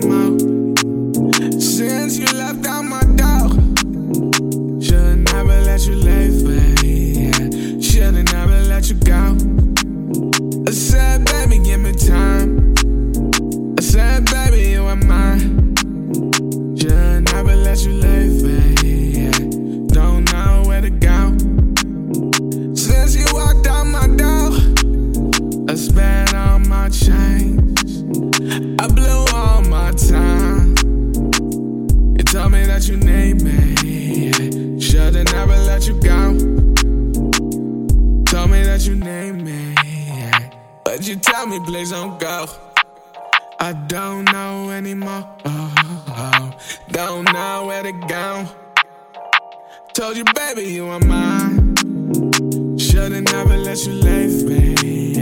came. Since you left out my door, should've never let you leave me. Should've never let you go. I said that you need me. Should've never let you go. Told me that you need me. But you tell me, please don't go. I don't know anymore. Don't know where to go. Told you, baby, you are mine. Should've never let you leave me.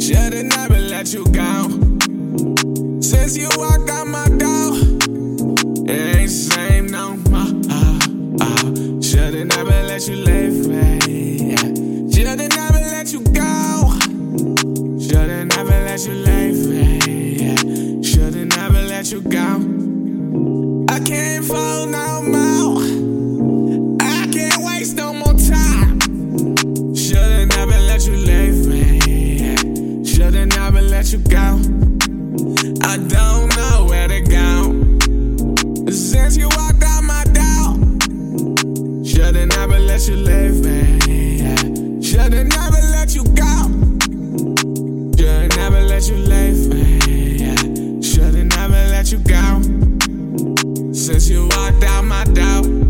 Should've never let you go. Since you walked out my let you leave me. Should've never let you go. Should've never let you leave me. Should've never let you go. I can't fall no more. I can't waste no more time. Should've never let you leave me. Should've never let you go. I don't know where to go. Since you walked out let you leave me. Should've never let you go. Should've never let you leave me. Should've never let you go. Since you walked out my door.